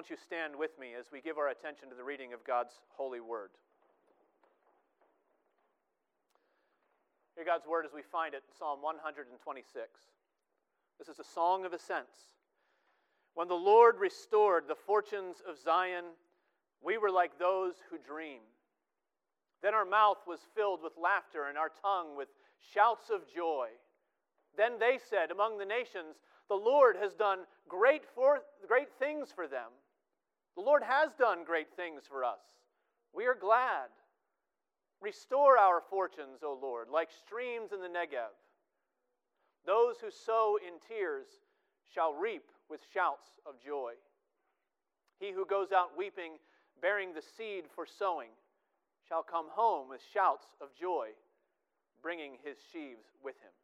won't you stand with me as we give our attention to the reading of God's holy word? Hear God's word as we find it in Psalm 126. This is a song of ascents. When the Lord restored the fortunes of Zion, we were like those who dream. Then our mouth was filled with laughter and our tongue with shouts of joy. Then they said among the nations, The Lord has done great, for, great things for them. The Lord has done great things for us. We are glad. Restore our fortunes, O Lord, like streams in the Negev. Those who sow in tears shall reap with shouts of joy. He who goes out weeping, bearing the seed for sowing, shall come home with shouts of joy, bringing his sheaves with him.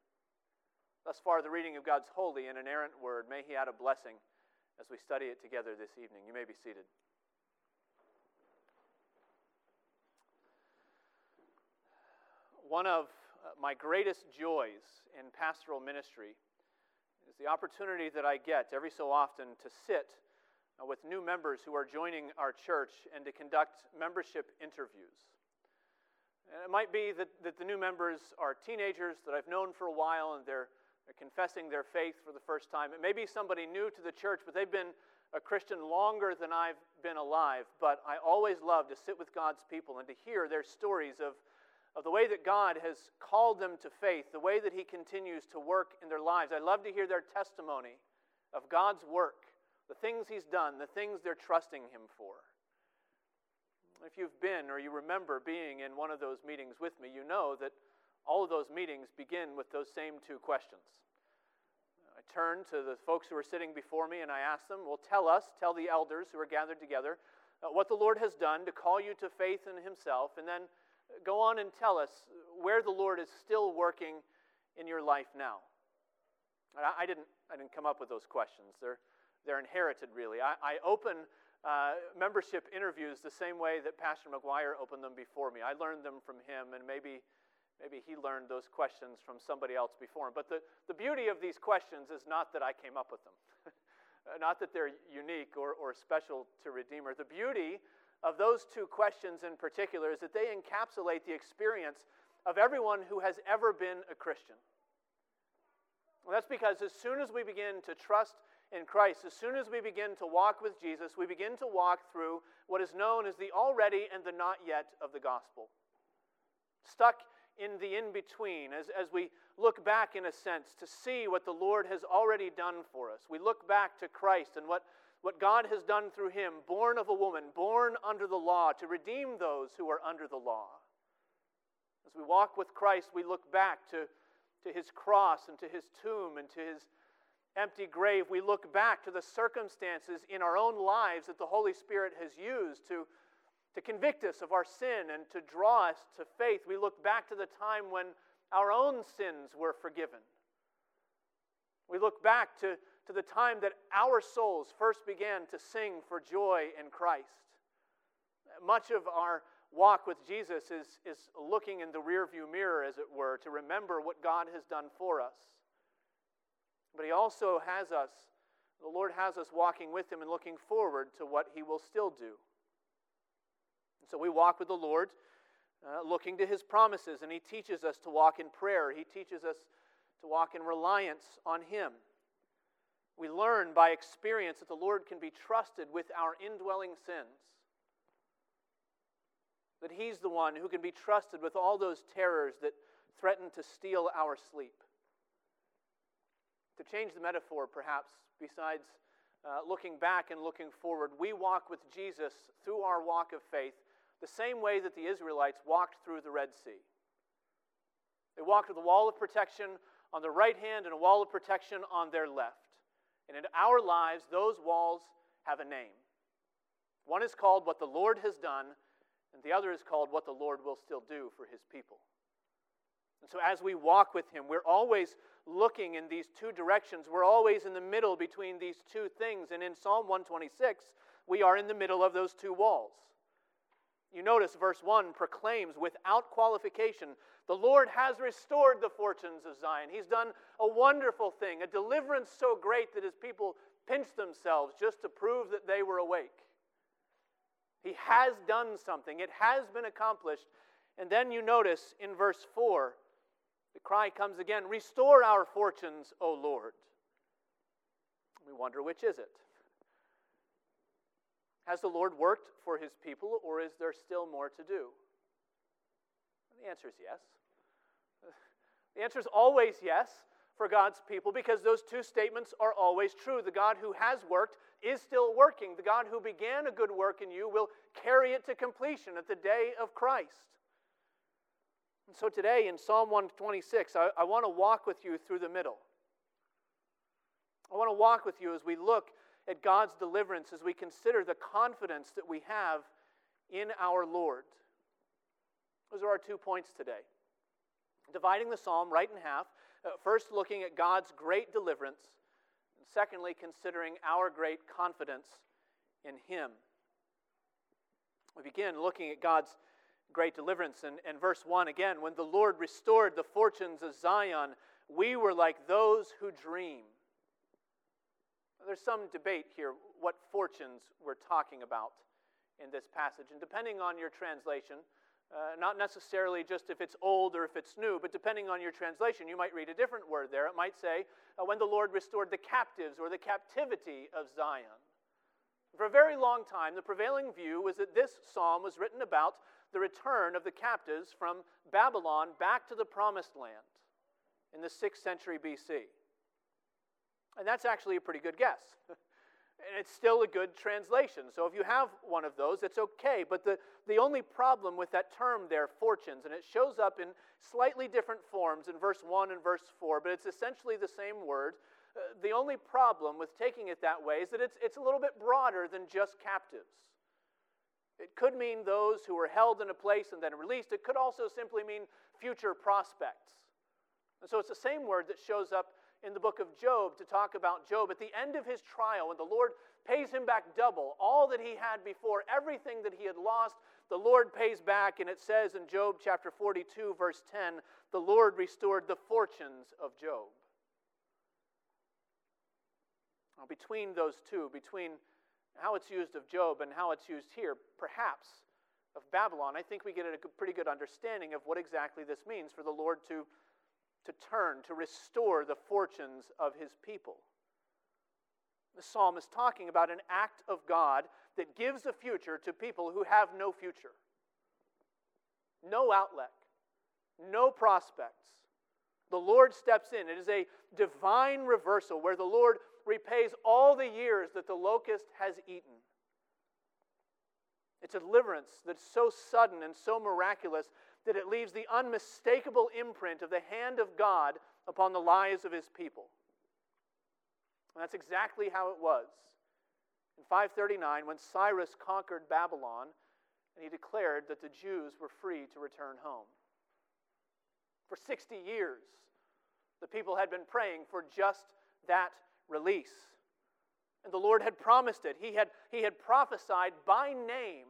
Thus far, the reading of God's holy and inerrant word. May he add a blessing as we study it together this evening. You may be seated. One of uh, my greatest joys in pastoral ministry is the opportunity that I get every so often to sit uh, with new members who are joining our church and to conduct membership interviews. And it might be that, that the new members are teenagers that I've known for a while and they're, they're Uh, confessing their faith for the first time. It may be somebody new to the church, but they've been a Christian longer than I've been alive. But I always love to sit with God's people and to hear their stories of of the way that God has called them to faith, the way that He continues to work in their lives. I love to hear their testimony of God's work, the things He's done, the things they're trusting Him for. If you've been or you remember being in one of those meetings with me, you know that all of those meetings begin with those same two questions. I turn to the folks who are sitting before me and I ask them, Well, tell us, tell the elders who are gathered together, uh, what the Lord has done to call you to faith in Himself, and then go on and tell us where the Lord is still working in your life now. I didn't, I didn't come up with those questions. They're, they're inherited, really. I, I open uh, membership interviews the same way that Pastor McGuire opened them before me. I learned them from him, and maybe, maybe he learned those questions from somebody else before him. But the, the beauty of these questions is not that I came up with them, not that they're unique or, or special to Redeemer. The beauty of those two questions in particular is that they encapsulate the experience of everyone who has ever been a Christian. Well, that's because as soon as we begin to trust in Christ, as soon as we begin to walk with Jesus, we begin to walk through what is known as the already and the not yet of the gospel. Stuck in the in between, as, as we look back, in a sense, to see what the Lord has already done for us. We look back to Christ and what what God has done through him, born of a woman, born under the law, to redeem those who are under the law. As we walk with Christ, we look back to, to his cross and to his tomb and to his empty grave. We look back to the circumstances in our own lives that the Holy Spirit has used to, to convict us of our sin and to draw us to faith. We look back to the time when our own sins were forgiven. We look back to to the time that our souls first began to sing for joy in Christ. Much of our walk with Jesus is, is looking in the rearview mirror, as it were, to remember what God has done for us. But He also has us, the Lord has us walking with Him and looking forward to what He will still do. So we walk with the Lord, uh, looking to His promises, and He teaches us to walk in prayer. He teaches us to walk in reliance on Him. We learn by experience that the Lord can be trusted with our indwelling sins. That He's the one who can be trusted with all those terrors that threaten to steal our sleep. To change the metaphor, perhaps, besides uh, looking back and looking forward, we walk with Jesus through our walk of faith the same way that the Israelites walked through the Red Sea. They walked with a wall of protection on their right hand and a wall of protection on their left. And in our lives, those walls have a name. One is called what the Lord has done, and the other is called what the Lord will still do for his people. And so, as we walk with him, we're always looking in these two directions. We're always in the middle between these two things. And in Psalm 126, we are in the middle of those two walls. You notice verse 1 proclaims without qualification the Lord has restored the fortunes of Zion. He's done a wonderful thing, a deliverance so great that his people pinch themselves just to prove that they were awake. He has done something, it has been accomplished. And then you notice in verse 4, the cry comes again Restore our fortunes, O Lord. We wonder which is it? Has the Lord worked for his people, or is there still more to do? The answer is yes. The answer is always yes for God's people because those two statements are always true. The God who has worked is still working. The God who began a good work in you will carry it to completion at the day of Christ. And so today in Psalm 126, I, I want to walk with you through the middle. I want to walk with you as we look at God's deliverance, as we consider the confidence that we have in our Lord. Those are our two points today. Dividing the psalm right in half, uh, first looking at God's great deliverance, and secondly, considering our great confidence in Him. We begin looking at God's great deliverance. And, and verse 1 again, when the Lord restored the fortunes of Zion, we were like those who dream. There's some debate here what fortunes we're talking about in this passage. And depending on your translation, uh, not necessarily just if it's old or if it's new, but depending on your translation, you might read a different word there. It might say, uh, when the Lord restored the captives or the captivity of Zion. For a very long time, the prevailing view was that this psalm was written about the return of the captives from Babylon back to the promised land in the 6th century BC. And that's actually a pretty good guess. and it's still a good translation. So if you have one of those, it's okay. But the, the only problem with that term there, fortunes, and it shows up in slightly different forms in verse 1 and verse 4, but it's essentially the same word. Uh, the only problem with taking it that way is that it's, it's a little bit broader than just captives. It could mean those who were held in a place and then released. It could also simply mean future prospects. And so it's the same word that shows up in the book of Job to talk about Job. At the end of his trial, when the Lord pays him back double, all that he had before, everything that he had lost, the Lord pays back. And it says in Job chapter 42, verse 10, the Lord restored the fortunes of Job. Now, between those two, between how it's used of Job and how it's used here, perhaps of Babylon, I think we get a pretty good understanding of what exactly this means for the Lord to to turn, to restore the fortunes of his people. The psalm is talking about an act of God that gives a future to people who have no future, no outlet, no prospects. The Lord steps in. It is a divine reversal where the Lord repays all the years that the locust has eaten. It's a deliverance that's so sudden and so miraculous that it leaves the unmistakable imprint of the hand of God upon the lives of his people. And that's exactly how it was. In 539, when Cyrus conquered Babylon, and he declared that the Jews were free to return home. For 60 years, the people had been praying for just that release. And the Lord had promised it. He had, he had prophesied by name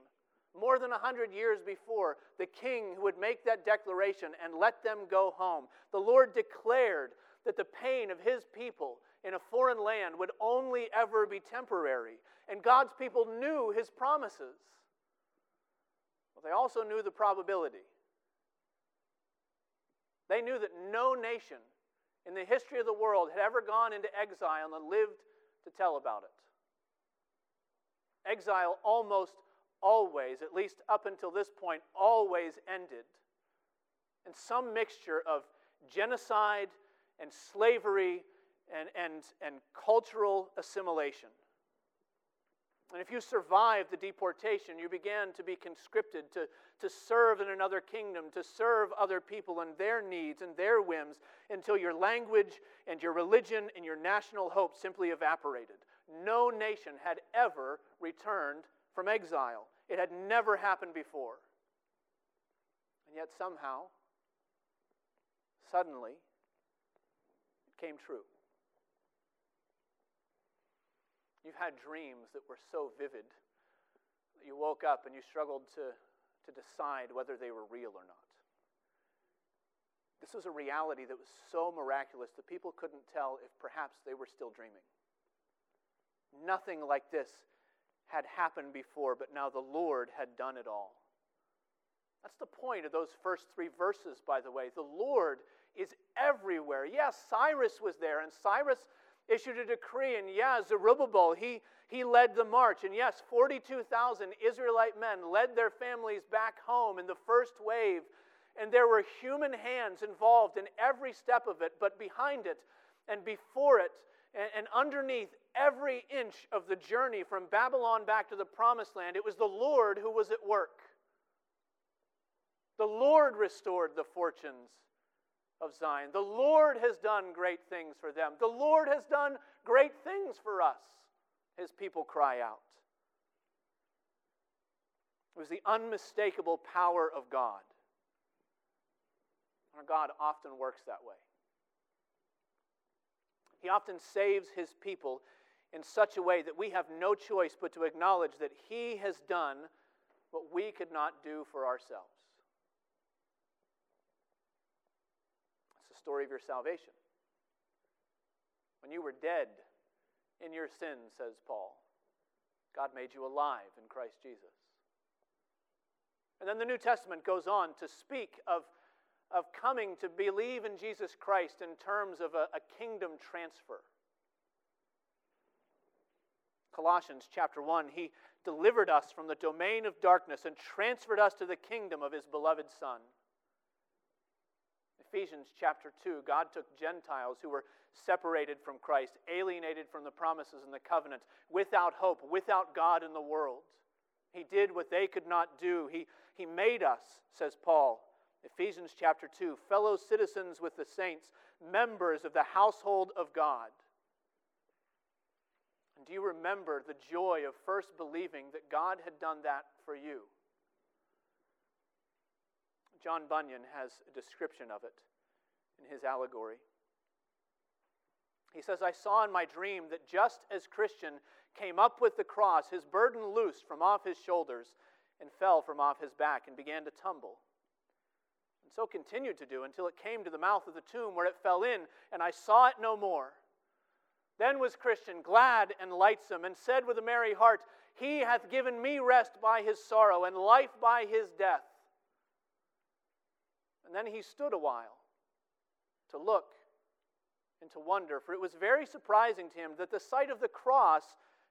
more than a hundred years before, the king who would make that declaration and let them go home. The Lord declared that the pain of his people in a foreign land would only ever be temporary. And God's people knew his promises. But they also knew the probability. They knew that no nation in the history of the world had ever gone into exile and lived to tell about it. Exile almost always, at least up until this point, always ended in some mixture of genocide and slavery and, and, and cultural assimilation. And if you survived the deportation, you began to be conscripted to, to serve in another kingdom, to serve other people and their needs and their whims until your language and your religion and your national hope simply evaporated. No nation had ever returned from exile. It had never happened before. And yet, somehow, suddenly, it came true. You've had dreams that were so vivid that you woke up and you struggled to, to decide whether they were real or not. This was a reality that was so miraculous that people couldn't tell if perhaps they were still dreaming. Nothing like this had happened before, but now the Lord had done it all. That's the point of those first three verses, by the way. The Lord is everywhere. Yes, Cyrus was there, and Cyrus issued a decree, and yeah, Zerubbabel, he, he led the march. And yes, 42,000 Israelite men led their families back home in the first wave. And there were human hands involved in every step of it, but behind it and before it and, and underneath every inch of the journey from Babylon back to the promised land, it was the Lord who was at work. The Lord restored the fortunes of Zion. The Lord has done great things for them. The Lord has done great things for us, his people cry out. It was the unmistakable power of God. Our God often works that way. He often saves his people in such a way that we have no choice but to acknowledge that he has done what we could not do for ourselves. It's the story of your salvation. When you were dead in your sins, says Paul, God made you alive in Christ Jesus. And then the New Testament goes on to speak of, of coming to believe in Jesus Christ in terms of a, a kingdom transfer. Colossians chapter 1, he delivered us from the domain of darkness and transferred us to the kingdom of his beloved Son. Ephesians chapter 2, God took Gentiles who were separated from Christ, alienated from the promises and the covenant, without hope, without God in the world. He did what they could not do. He, he made us, says Paul, Ephesians chapter 2, fellow citizens with the saints, members of the household of God. And do you remember the joy of first believing that God had done that for you? John Bunyan has a description of it in his allegory. He says, I saw in my dream that just as Christian came up with the cross, his burden loosed from off his shoulders and fell from off his back and began to tumble. And so continued to do until it came to the mouth of the tomb where it fell in, and I saw it no more. Then was Christian glad and lightsome, and said with a merry heart, He hath given me rest by his sorrow, and life by his death. And then he stood a while to look and to wonder, for it was very surprising to him that the sight of the cross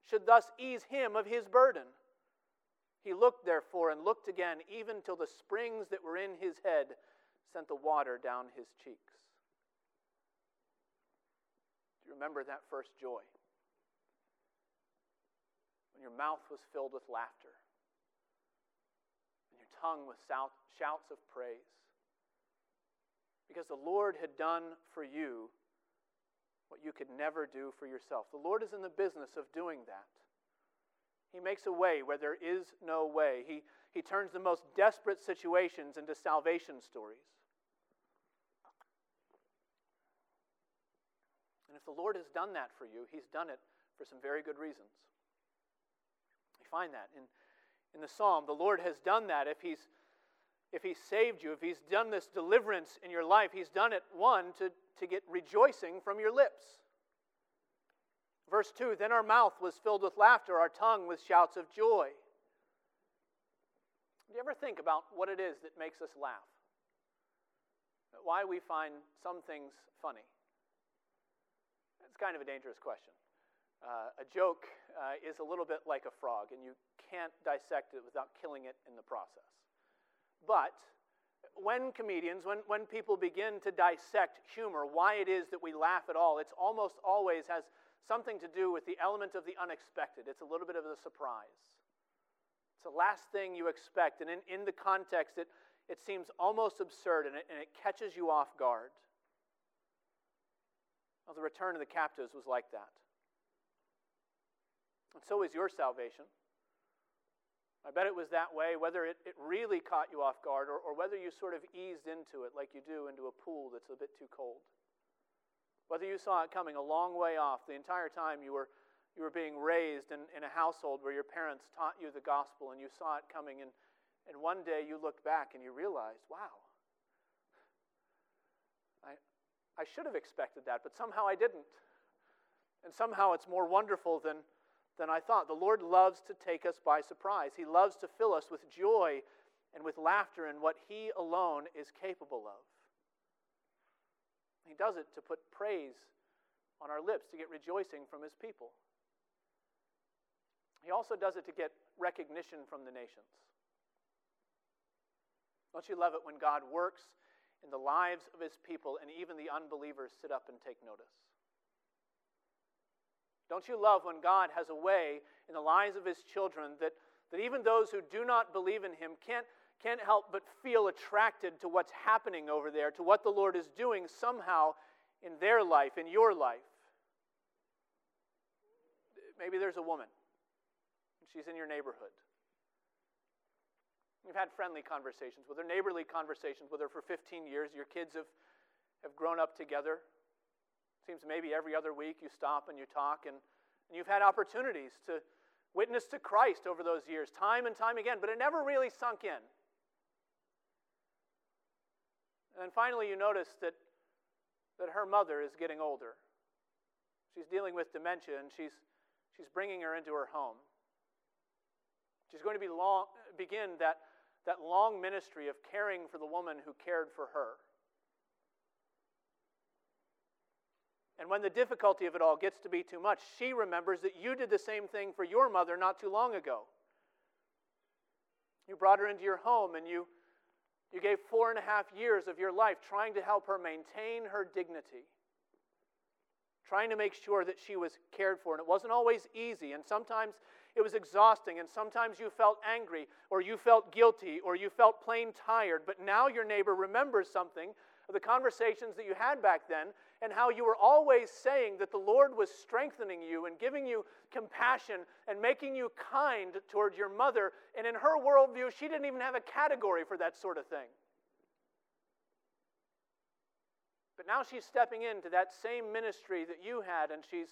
should thus ease him of his burden. He looked, therefore, and looked again, even till the springs that were in his head sent the water down his cheeks. You remember that first joy? When your mouth was filled with laughter, and your tongue with shouts of praise because the Lord had done for you what you could never do for yourself. The Lord is in the business of doing that. He makes a way where there is no way. He, he turns the most desperate situations into salvation stories. And if the Lord has done that for you, He's done it for some very good reasons. We find that in, in the psalm. The Lord has done that if He's if He saved you, if He's done this deliverance in your life, He's done it, one, to, to get rejoicing from your lips. Verse 2 Then our mouth was filled with laughter, our tongue with shouts of joy. Do you ever think about what it is that makes us laugh? Why we find some things funny? It's kind of a dangerous question. Uh, a joke uh, is a little bit like a frog, and you can't dissect it without killing it in the process. But when comedians, when, when people begin to dissect humor, why it is that we laugh at all, it's almost always has something to do with the element of the unexpected. It's a little bit of a surprise. It's the last thing you expect. And in, in the context, it, it seems almost absurd and it, and it catches you off guard. Well, the return of the captives was like that. And so is your salvation. I bet it was that way, whether it, it really caught you off guard or, or whether you sort of eased into it like you do into a pool that's a bit too cold. Whether you saw it coming a long way off the entire time you were, you were being raised in, in a household where your parents taught you the gospel and you saw it coming, and, and one day you looked back and you realized, wow, I, I should have expected that, but somehow I didn't. And somehow it's more wonderful than, than I thought. The Lord loves to take us by surprise. He loves to fill us with joy and with laughter in what He alone is capable of. He does it to put praise on our lips, to get rejoicing from His people. He also does it to get recognition from the nations. Don't you love it when God works in the lives of His people and even the unbelievers sit up and take notice? Don't you love when God has a way in the lives of his children that, that even those who do not believe in him can't, can't help but feel attracted to what's happening over there, to what the Lord is doing somehow in their life, in your life? Maybe there's a woman, she's in your neighborhood. You've had friendly conversations with her, neighborly conversations with her for 15 years. Your kids have, have grown up together. Seems maybe every other week you stop and you talk, and, and you've had opportunities to witness to Christ over those years, time and time again, but it never really sunk in. And then finally, you notice that, that her mother is getting older. She's dealing with dementia, and she's, she's bringing her into her home. She's going to be long, begin that, that long ministry of caring for the woman who cared for her. And when the difficulty of it all gets to be too much, she remembers that you did the same thing for your mother not too long ago. You brought her into your home and you, you gave four and a half years of your life trying to help her maintain her dignity, trying to make sure that she was cared for. And it wasn't always easy, and sometimes it was exhausting, and sometimes you felt angry, or you felt guilty, or you felt plain tired. But now your neighbor remembers something of the conversations that you had back then and how you were always saying that the Lord was strengthening you and giving you compassion and making you kind toward your mother. And in her worldview, she didn't even have a category for that sort of thing. But now she's stepping into that same ministry that you had, and she's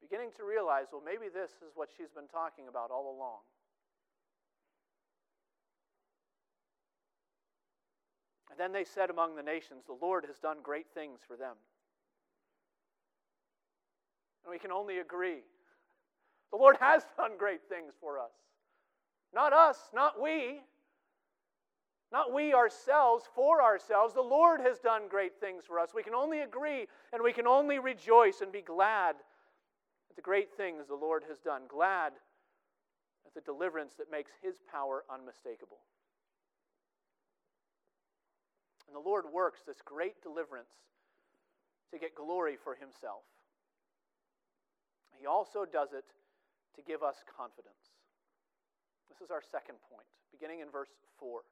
beginning to realize well, maybe this is what she's been talking about all along. And then they said among the nations, The Lord has done great things for them. And we can only agree. The Lord has done great things for us. Not us, not we, not we ourselves for ourselves. The Lord has done great things for us. We can only agree and we can only rejoice and be glad the great things the Lord has done. Glad at the deliverance that makes his power unmistakable. And the Lord works this great deliverance to get glory for himself. He also does it to give us confidence. This is our second point, beginning in verse 4.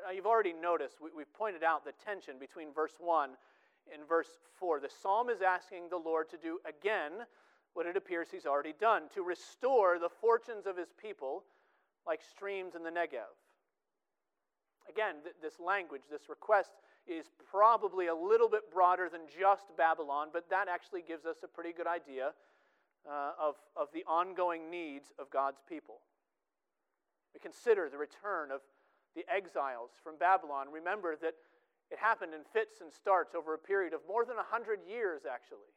Now, you've already noticed, we, have pointed out the tension between verse 1 and verse 4. The psalm is asking the Lord to do again what it appears he's already done to restore the fortunes of his people like streams in the Negev. Again, th- this language, this request is probably a little bit broader than just Babylon, but that actually gives us a pretty good idea uh, of, of the ongoing needs of God's people. We consider the return of the exiles from Babylon. Remember that it happened in fits and starts over a period of more than 100 years, actually.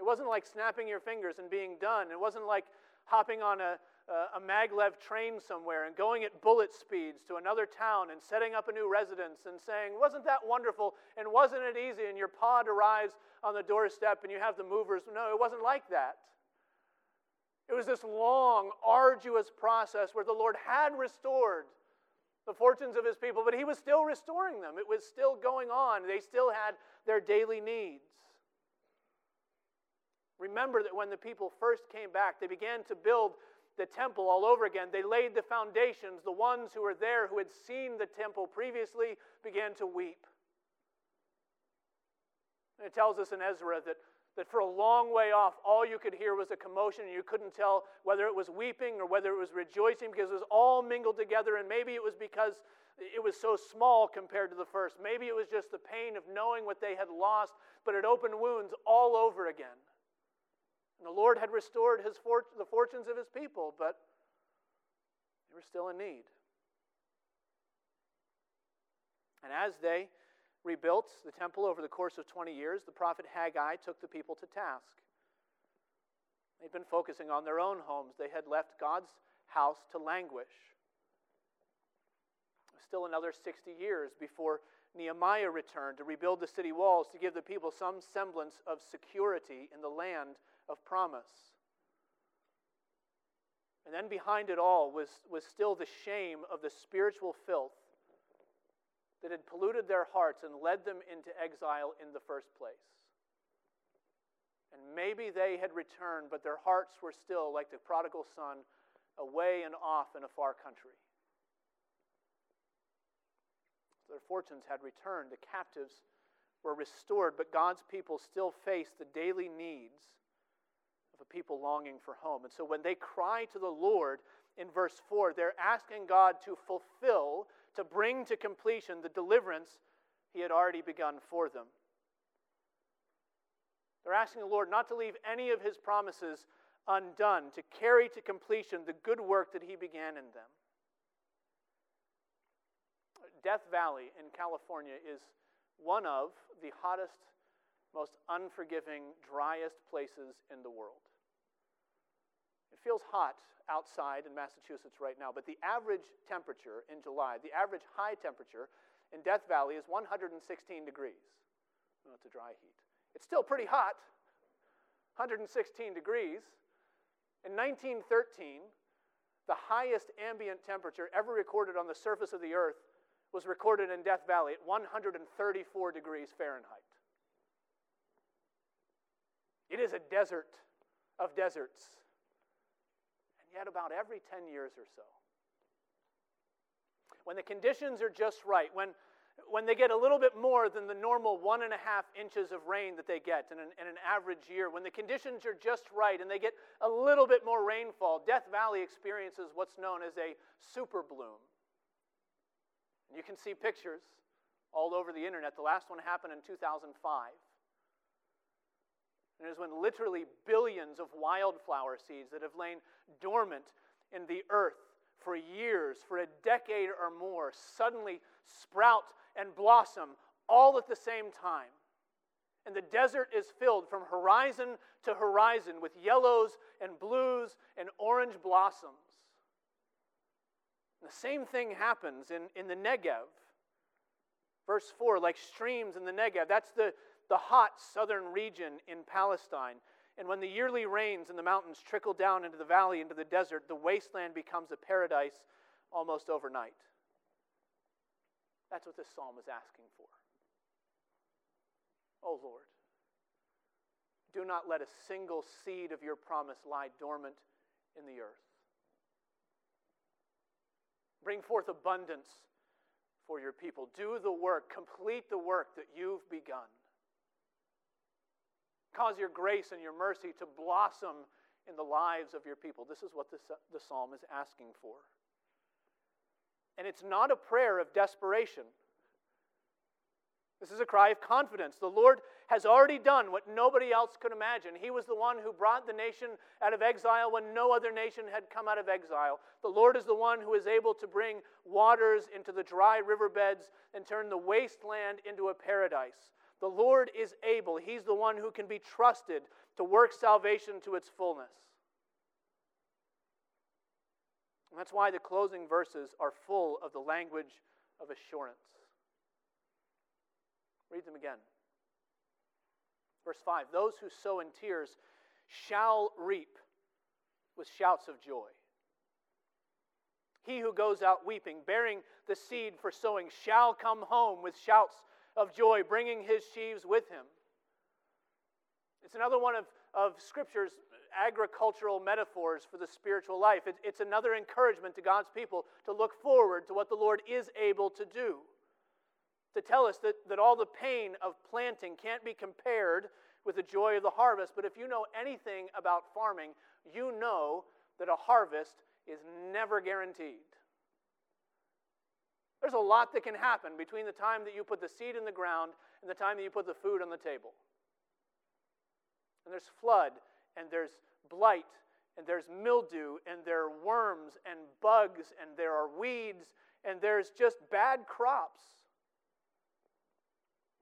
It wasn't like snapping your fingers and being done. It wasn't like hopping on a, a maglev train somewhere and going at bullet speeds to another town and setting up a new residence and saying, Wasn't that wonderful? And wasn't it easy? And your pod arrives on the doorstep and you have the movers. No, it wasn't like that. It was this long, arduous process where the Lord had restored the fortunes of his people, but he was still restoring them. It was still going on. They still had their daily needs. Remember that when the people first came back, they began to build the temple all over again. They laid the foundations. The ones who were there who had seen the temple previously began to weep. And it tells us in Ezra that, that for a long way off, all you could hear was a commotion, and you couldn't tell whether it was weeping or whether it was rejoicing because it was all mingled together. And maybe it was because it was so small compared to the first. Maybe it was just the pain of knowing what they had lost, but it opened wounds all over again. And the Lord had restored his the fortunes of his people, but they were still in need. And as they rebuilt the temple over the course of 20 years, the prophet Haggai took the people to task. They'd been focusing on their own homes. They had left God's house to languish. Still another 60 years before Nehemiah returned to rebuild the city walls to give the people some semblance of security in the land of promise. And then behind it all was, was still the shame of the spiritual filth that had polluted their hearts and led them into exile in the first place. And maybe they had returned, but their hearts were still, like the prodigal son, away and off in a far country. Their fortunes had returned, the captives were restored, but God's people still faced the daily needs of a people longing for home. And so when they cry to the Lord in verse 4, they're asking God to fulfill, to bring to completion the deliverance He had already begun for them. They're asking the Lord not to leave any of his promises undone, to carry to completion the good work that he began in them. Death Valley in California is one of the hottest, most unforgiving, driest places in the world. It feels hot outside in Massachusetts right now, but the average temperature in July, the average high temperature in Death Valley is 116 degrees. Well, it's a dry heat. It's still pretty hot, 116 degrees. In 1913, the highest ambient temperature ever recorded on the surface of the earth was recorded in Death Valley at 134 degrees Fahrenheit. It is a desert of deserts. Yet, about every 10 years or so, when the conditions are just right, when when they get a little bit more than the normal one and a half inches of rain that they get in an, in an, average year, when the conditions are just right and they get a little bit more rainfall, Death Valley experiences what's known as a super bloom. You can see pictures all over the internet. The last one happened in 2005. And it is when literally billions of wildflower seeds that have lain dormant in the earth for years, for a decade or more, suddenly sprout and blossom all at the same time. And the desert is filled from horizon to horizon with yellows and blues and orange blossoms. And the same thing happens in, in the Negev. Verse 4 like streams in the Negev. That's the, the hot southern region in Palestine. And when the yearly rains in the mountains trickle down into the valley, into the desert, the wasteland becomes a paradise almost overnight. That's what this psalm is asking for. Oh Lord, do not let a single seed of your promise lie dormant in the earth. Bring forth abundance for your people. Do the work, complete the work that you've begun. Cause your grace and your mercy to blossom in the lives of your people. This is what this, the psalm is asking for. And it's not a prayer of desperation. This is a cry of confidence. The Lord has already done what nobody else could imagine. He was the one who brought the nation out of exile when no other nation had come out of exile. The Lord is the one who is able to bring waters into the dry riverbeds and turn the wasteland into a paradise. The Lord is able. He's the one who can be trusted to work salvation to its fullness. And that's why the closing verses are full of the language of assurance. Read them again. Verse 5 Those who sow in tears shall reap with shouts of joy. He who goes out weeping, bearing the seed for sowing, shall come home with shouts of joy, bringing his sheaves with him. It's another one of, of Scripture's agricultural metaphors for the spiritual life. It, it's another encouragement to God's people to look forward to what the Lord is able to do. To tell us that, that all the pain of planting can't be compared with the joy of the harvest. But if you know anything about farming, you know that a harvest is never guaranteed. There's a lot that can happen between the time that you put the seed in the ground and the time that you put the food on the table. And there's flood, and there's blight, and there's mildew, and there are worms and bugs, and there are weeds, and there's just bad crops.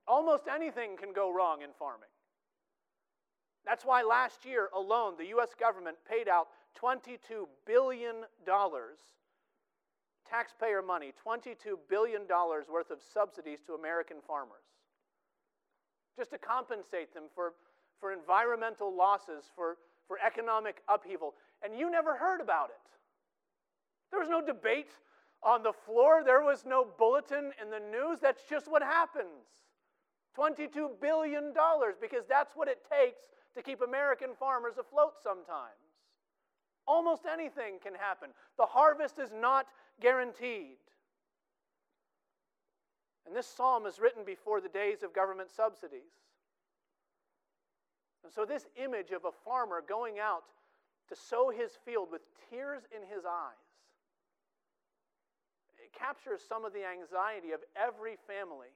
Almost anything can go wrong in farming. That's why last year alone, the U.S. government paid out $22 billion, taxpayer money, $22 billion worth of subsidies to American farmers, just to compensate them for, for environmental losses, for, for economic upheaval. And you never heard about it. There was no debate on the floor, there was no bulletin in the news. That's just what happens. $22 billion, because that's what it takes to keep American farmers afloat sometimes. Almost anything can happen. The harvest is not guaranteed. And this psalm is written before the days of government subsidies. And so, this image of a farmer going out to sow his field with tears in his eyes, it captures some of the anxiety of every family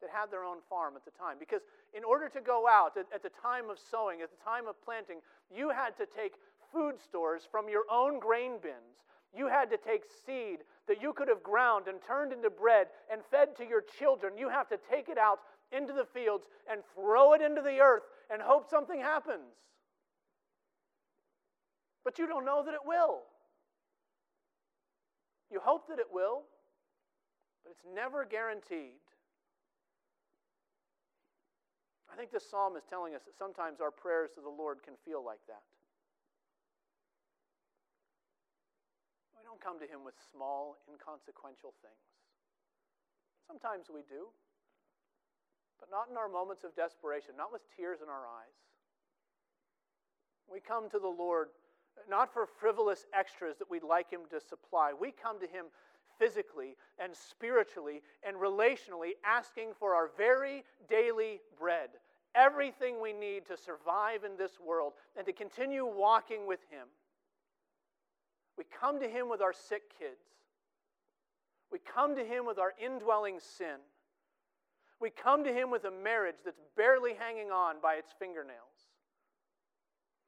that had their own farm at the time. Because in order to go out at, at, the time of sowing, at the time of planting, you had to take food stores from your own grain bins. You had to take seed that you could have ground and turned into bread and fed to your children. You have to take it out into the fields and throw it into the earth and hope something happens. But you don't know that it will. You hope that it will, but it's never guaranteed. I think this psalm is telling us that sometimes our prayers to the Lord can feel like that. We don't come to Him with small, inconsequential things. Sometimes we do, but not in our moments of desperation, not with tears in our eyes. We come to the Lord not for frivolous extras that we'd like Him to supply. We come to Him physically and spiritually and relationally, asking for our very daily bread, everything we need to survive in this world and to continue walking with Him. We come to Him with our sick kids. We come to Him with our indwelling sin. We come to Him with a marriage that's barely hanging on by its fingernails.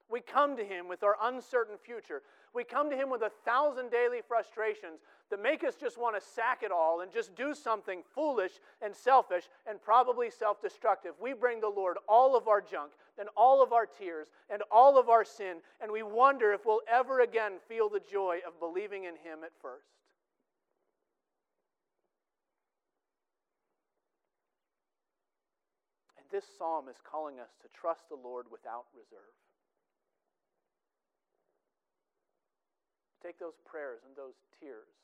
We come to Him with our uncertain future. We come to Him with a thousand daily frustrations that make us just want to sack it all and just do something foolish and selfish and probably self destructive. We bring the Lord all of our junk and all of our tears and all of our sin, and we wonder if we'll ever again feel the joy of believing in Him at first. And this psalm is calling us to trust the Lord without reserve. take those prayers and those tears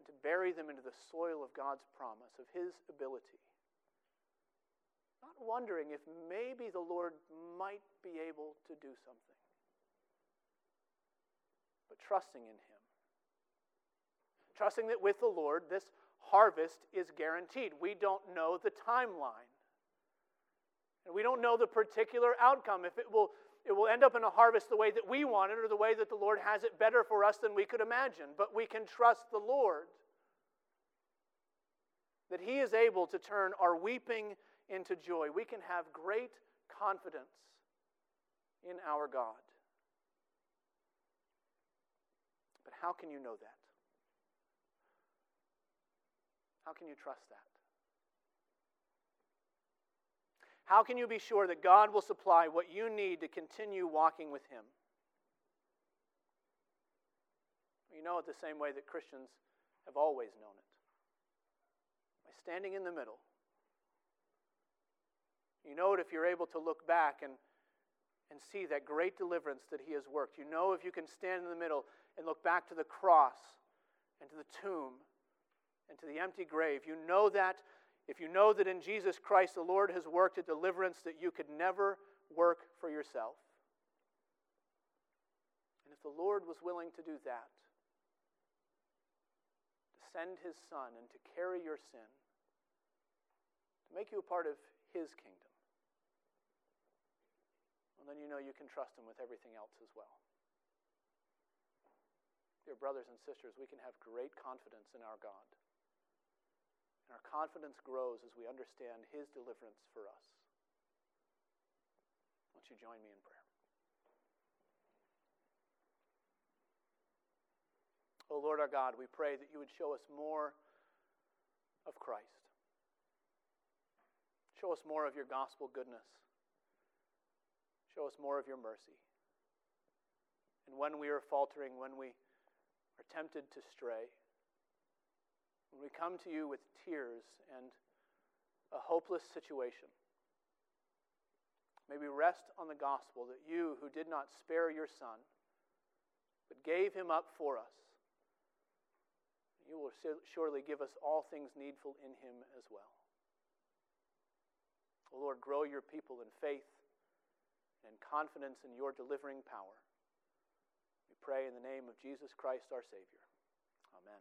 and to bury them into the soil of God's promise, of His ability. Not wondering if maybe the Lord might be able to do something, but trusting in Him. Trusting that with the Lord, this harvest is guaranteed. We don't know the timeline. And we don't know the particular outcome, if it will it will end up in a harvest the way that we want it or the way that the Lord has it better for us than we could imagine. But we can trust the Lord that He is able to turn our weeping into joy. We can have great confidence in our God. But how can you know that? How can you trust that? How can you be sure that God will supply what you need to continue walking with Him? You know it the same way that Christians have always known it by standing in the middle. You know it if you're able to look back and, and see that great deliverance that He has worked. You know if you can stand in the middle and look back to the cross and to the tomb and to the empty grave. You know that if you know that in Jesus Christ the Lord has worked a deliverance that you could never work for yourself. And if the Lord was willing to do that, to send his Son and to carry your sin, to make you a part of his kingdom, well, then you know you can trust him with everything else as well. Dear brothers and sisters, we can have great confidence in our God. And our confidence grows as we understand His deliverance for us. Won't you join me in prayer? O oh Lord our God, we pray that you would show us more of Christ. Show us more of your gospel goodness. Show us more of your mercy. And when we are faltering, when we are tempted to stray, when we come to you with tears and a hopeless situation, may we rest on the gospel that you, who did not spare your Son, but gave him up for us, you will surely give us all things needful in him as well. Lord, grow your people in faith and confidence in your delivering power. We pray in the name of Jesus Christ our Savior. Amen.